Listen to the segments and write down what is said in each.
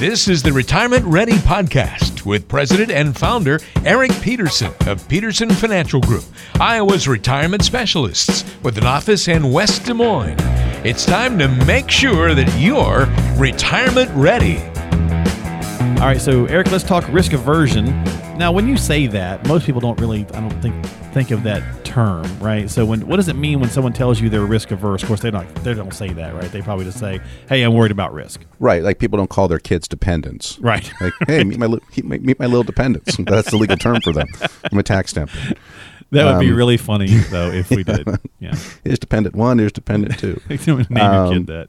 This is the Retirement Ready Podcast with President and Founder Eric Peterson of Peterson Financial Group, Iowa's retirement specialists with an office in West Des Moines. It's time to make sure that you're retirement ready. All right, so Eric, let's talk risk aversion. Now, when you say that, most people don't really, I don't think, think of that term, right? So, when what does it mean when someone tells you they're risk averse? Of course, they don't, they don't say that, right? They probably just say, "Hey, I'm worried about risk." Right, like people don't call their kids dependents. Right. Like, hey, meet my meet my little dependents. That's the legal term for them. I'm a tax stamp. That would be Um, really funny though if we did. Yeah, Here's dependent one. Here's dependent two. name your Um, kid that.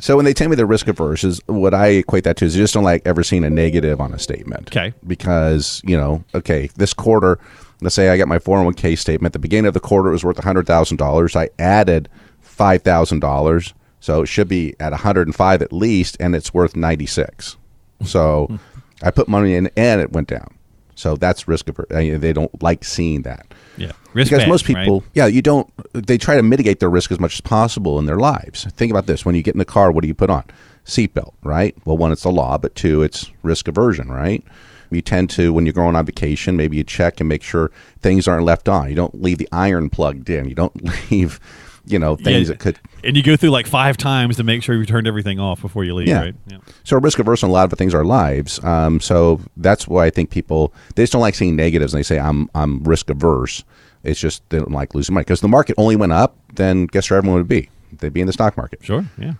So when they tell me they're risk averse, is what I equate that to is they just don't like ever seeing a negative on a statement. Okay. Because you know, okay, this quarter, let's say I got my 401k statement. At the beginning of the quarter, it was worth hundred thousand dollars. I added five thousand dollars, so it should be at 105 at least, and it's worth 96. So hmm. I put money in, and it went down. So that's risk averse. Uh, they don't like seeing that. Yeah, risk because most right? people, yeah, you don't. They try to mitigate their risk as much as possible in their lives. Think about this: when you get in the car, what do you put on? Seatbelt, right? Well, one, it's the law, but two, it's risk aversion, right? You tend to, when you're going on vacation, maybe you check and make sure things aren't left on. You don't leave the iron plugged in. You don't leave, you know, things Yeah, that could. And you go through like five times to make sure you turned everything off before you leave, Yeah. right? Yeah. So risk averse in a lot of the things are lives. Um, so that's why I think people they just don't like seeing negatives. And they say I'm I'm risk averse. It's just they don't like losing money because the market only went up. Then guess where everyone would be? They'd be in the stock market, Sure. Yeah.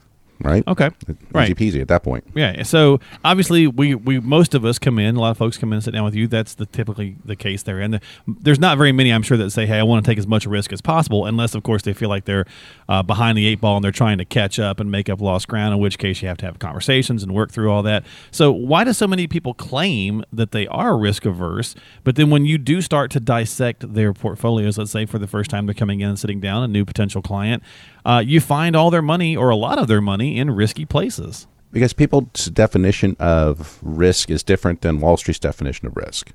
Right? Okay. Easy Right. peasy at that point. Yeah. So obviously, we, we most of us come in. A lot of folks come in and sit down with you. That's the typically the case there. And the, there's not very many, I'm sure, that say, "Hey, I want to take as much risk as possible," unless, of course, they feel like they're uh, behind the eight ball and they're trying to catch up and make up lost ground. In which case, you have to have conversations and work through all that. So why do so many people claim that they are risk averse, but then when you do start to dissect their portfolios, let's say for the first time they're coming in and sitting down, a new potential client, uh, you find all their money or a lot of their money in risky places. Because people's definition of risk is different than Wall Street's definition of risk.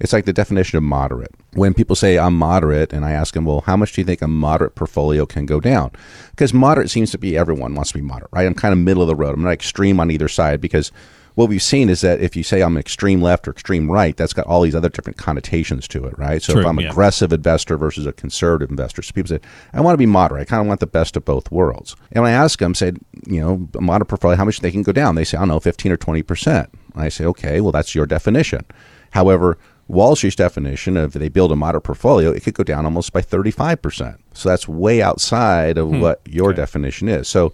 It's like the definition of moderate. When people say I'm moderate, and I ask them, well, how much do you think a moderate portfolio can go down? Because moderate seems to be everyone wants to be moderate, right? I'm kind of middle of the road. I'm not extreme on either side because what we've seen is that if you say I'm extreme left or extreme right, that's got all these other different connotations to it, right? So True, if I'm yeah. aggressive investor versus a conservative investor, so people say, I want to be moderate. I kind of want the best of both worlds. And when I ask them, say, you know, a moderate portfolio, how much they can go down? They say, I don't know, 15 or 20%. I say, okay, well, that's your definition. However, Wall Street's definition of they build a moderate portfolio, it could go down almost by 35%. So that's way outside of hmm. what your definition is. So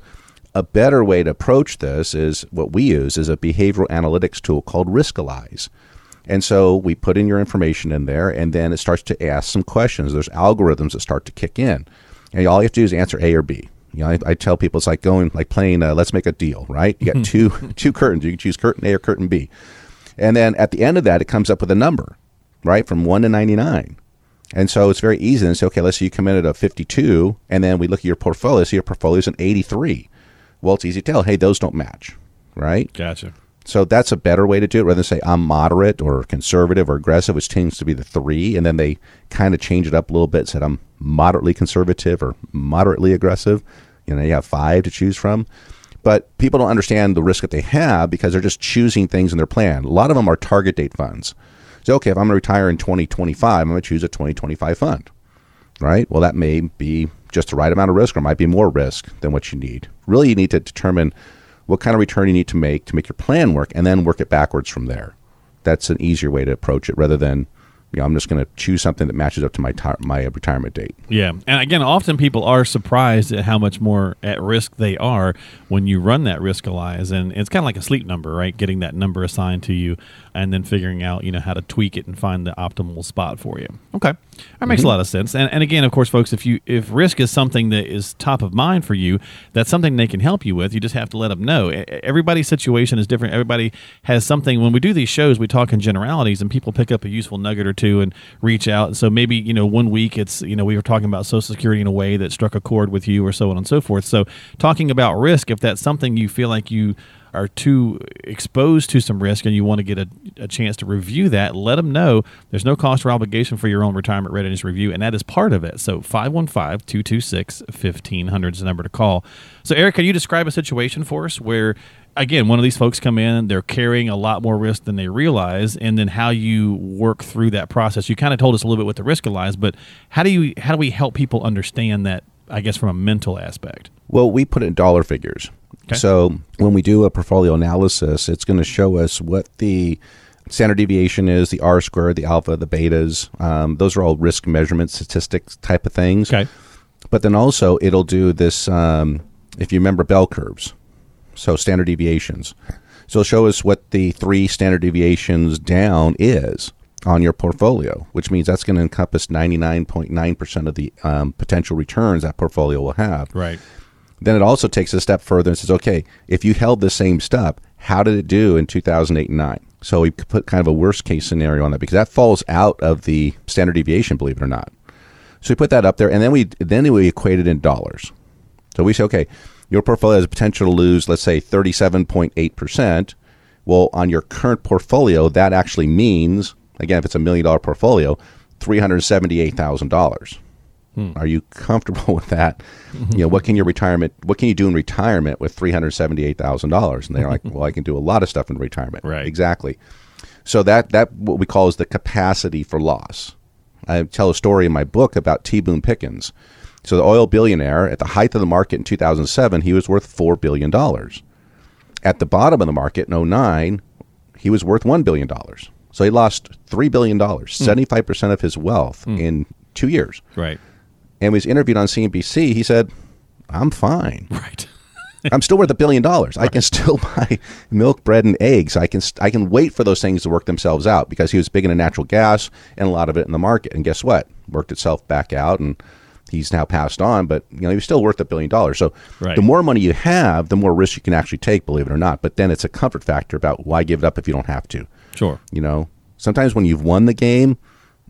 a better way to approach this is what we use is a behavioral analytics tool called Riskalyze. And so we put in your information in there, and then it starts to ask some questions. There's algorithms that start to kick in, and all you have to do is answer A or B. You know, I, I tell people it's like going like playing. Uh, Let's make a deal, right? You got two two curtains. You can choose curtain A or curtain B, and then at the end of that, it comes up with a number, right, from one to ninety nine. And so it's very easy. And say, okay, let's say you come in at a 52, and then we look at your portfolio. So your portfolio is an 83. Well, it's easy to tell. Hey, those don't match, right? Gotcha. So that's a better way to do it rather than say I'm moderate or conservative or aggressive, which tends to be the three. And then they kind of change it up a little bit, said I'm moderately conservative or moderately aggressive. You know, you have five to choose from. But people don't understand the risk that they have because they're just choosing things in their plan. A lot of them are target date funds. So, okay, if I'm going to retire in 2025, I'm going to choose a 2025 fund right? Well, that may be just the right amount of risk or might be more risk than what you need. Really, you need to determine what kind of return you need to make to make your plan work and then work it backwards from there. That's an easier way to approach it rather than you know, I'm just going to choose something that matches up to my ti my retirement date. Yeah, and again, often people are surprised at how much more at risk they are when you run that Riskalyze, and it's kind of like a sleep number, right? Getting that number assigned to you, and then figuring out you know how to tweak it and find the optimal spot for you. Okay, that makes a mm-hmm. lot of sense. And, and again, of course, folks, if you if risk is something that is top of mind for you, that's something they can help you with. You just have to let them know. Everybody's situation is different. Everybody has something. When we do these shows, we talk in generalities, and people pick up a useful nugget or two and reach out. So maybe you know one week it's you know we were talking about Social Security in a way that struck a chord with you, or so on and so forth. So talking about risk, if that's something you feel like you are too exposed to some risk and you want to get a, a chance to review that, let them know. There's no cost or obligation for your own retirement readiness review, and that is part of it. So 515 226 1500 is the number to call. So, Eric, can you describe a situation for us where, again, one of these folks come in, they're carrying a lot more risk than they realize, and then how you work through that process? You kind of told us a little bit what the Riskalyze, but how do you how do we help people understand that? I guess from a mental aspect. Well, we put it in dollar figures. Okay. So when we do a portfolio analysis, it's going to show us what the standard deviation is, the R squared, the alpha, the betas. Um, those are all risk measurement statistics type of things. Okay. But then also it'll do this, um, if you remember bell curves, so standard deviations. So it'll show us what the three standard deviations down is on your portfolio, which means that's going to encompass 99.9% of the um, potential returns that portfolio will have. Right. Then it also takes a step further and says, okay, if you held the same stuff, how did it do in 2008 and 9? So we put kind of a worst case scenario on that because that falls out of the standard deviation, believe it or not. So we put that up there, and then we then we equate it in dollars. So we say, okay, your portfolio has a potential to lose, let's say, 37.8 percent. Well, on your current portfolio, that actually means, again, if it's a million dollar portfolio, three hundred seventy-eight thousand dollars. Hmm. Are you comfortable with that? Mm-hmm. You know, what can your retirement? What can you do in retirement with three hundred seventy-eight thousand dollars? And they're like, well, I can do a lot of stuff in retirement. Right. Exactly. So that that what we call is the capacity for loss. I tell a story in my book about T. Boone Pickens. So the oil billionaire at the height of the market in 2007, he was worth four billion dollars. At the bottom of the market in 09, he was worth one billion dollars. So he lost three billion dollars, hmm. seventy-five percent of his wealth hmm. in two years. Right. And he was interviewed on CNBC, he said, "I'm fine. Right. I'm still worth a billion dollars. I can still buy milk, bread, and eggs. I can st- I can wait for those things to work themselves out because he was big into natural gas and a lot of it in the market. And guess what? Worked itself back out, and he's now passed on. But you know, he was still worth a billion dollars. So Right. the more money you have, the more risk you can actually take. Believe it or not. But then it's a comfort factor about why give it up if you don't have to. Sure. You know, sometimes when you've won the game,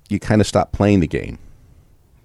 you kind of stop playing the game,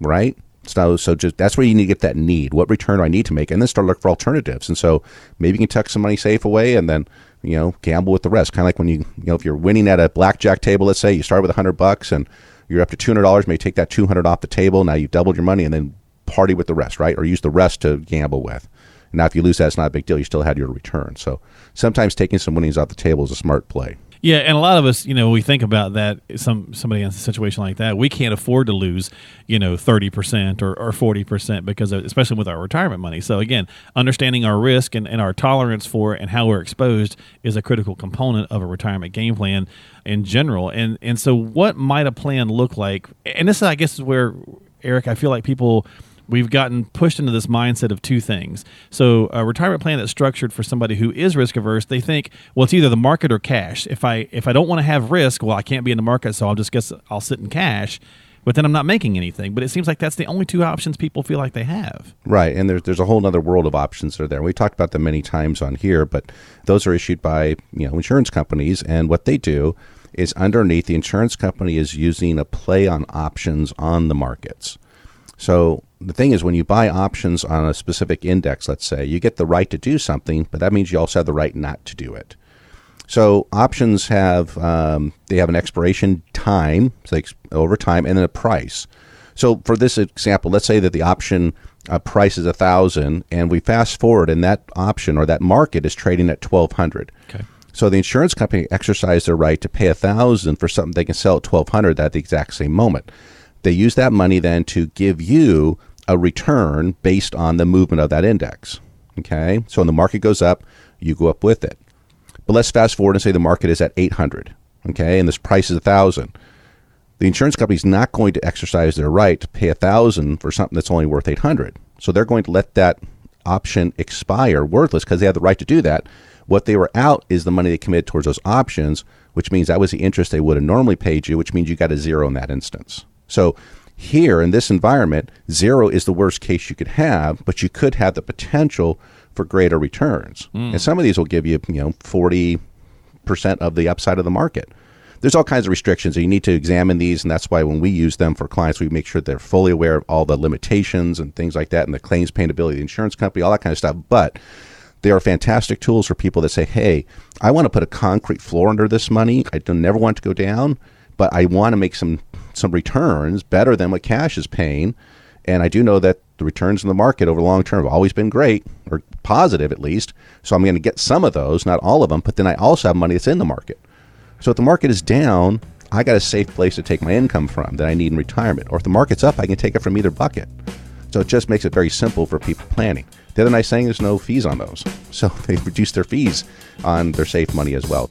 right? So, so just that's where you need to get that need. What return do I need to make, and then start looking for alternatives. And so maybe you can tuck some money safe away, and then you know gamble with the rest. Kind of like when you you know if you're winning at a blackjack table, let's say you start with a hundred bucks and you're up to two hundred dollars. Maybe take that two hundred off the table. Now you've doubled your money, and then party with the rest, right? Or use the rest to gamble with. Now, if you lose that, it's not a big deal. You still had your return. So sometimes taking some winnings off the table is a smart play. Yeah, and a lot of us, you know, we think about that. Some somebody in a situation like that, we can't afford to lose, you know, thirty percent or or forty percent because, of, especially with our retirement money. So again, understanding our risk and, and our tolerance for it and how we're exposed is a critical component of a retirement game plan in general. And and so, what might a plan look like? And this, I guess, is where Eric, I feel like people we've gotten pushed into this mindset of two things. So a retirement plan that's structured for somebody who is risk averse, they think, well, it's either the market or cash. If I if I don't want to have risk, well, I can't be in the market, so I'll just guess I'll sit in cash. But then I'm not making anything. But it seems like that's the only two options people feel like they have. Right, and there's there's a whole other world of options that are there. We talked about them many times on here, but those are issued by you know insurance companies, and what they do is underneath the insurance company is using a play on options on the markets. So the thing is, when you buy options on a specific index, let's say, you get the right to do something, but that means you also have the right not to do it. So options have um, they have an expiration time, so ex- over time, and then a price. So for this example, let's say that the option uh, price is a thousand, and we fast forward, and that option or that market is trading at twelve hundred. Okay. So the insurance company exercised their right to pay a thousand for something they can sell at twelve hundred at the exact same moment. They use that money then to give you a return based on the movement of that index. Okay, so when the market goes up, you go up with it. But let's fast forward and say the market is at 800, okay, and this price is 1,000. the insurance company is not going to exercise their right to pay a thousand for something that's only worth 800 so they're going to let that option expire worthless because they have the right to do that what they were out is the money they committed towards those options which means that was the interest they would have normally paid you which means you got a zero in that instance so here in this environment zero is the worst case you could have but you could have the potential for greater returns and hmm. some of these will give you you know 40 percent of the upside of the market there's all kinds of restrictions. So you need to examine these, and that's why when we use them for clients, we make sure they're fully aware of all the limitations and things like that, and the claims payability of the insurance company, all that kind of stuff. But they are fantastic tools for people that say, "Hey, I want to put a concrete floor under this money. I don't never want to go down, but I want to make some some returns better than what cash is paying." And I do know that the returns in the market over the long term have always been great or positive at least. So I'm going to get some of those, not all of them, but then I also have money that's in the market. So if the market is down, I got a safe place to take my income from that I need in retirement. Or if the market's up, I can take it from either bucket. So it just makes it very simple for people planning. The other nice thing is no fees on those. So they reduce their fees on their safe money as well.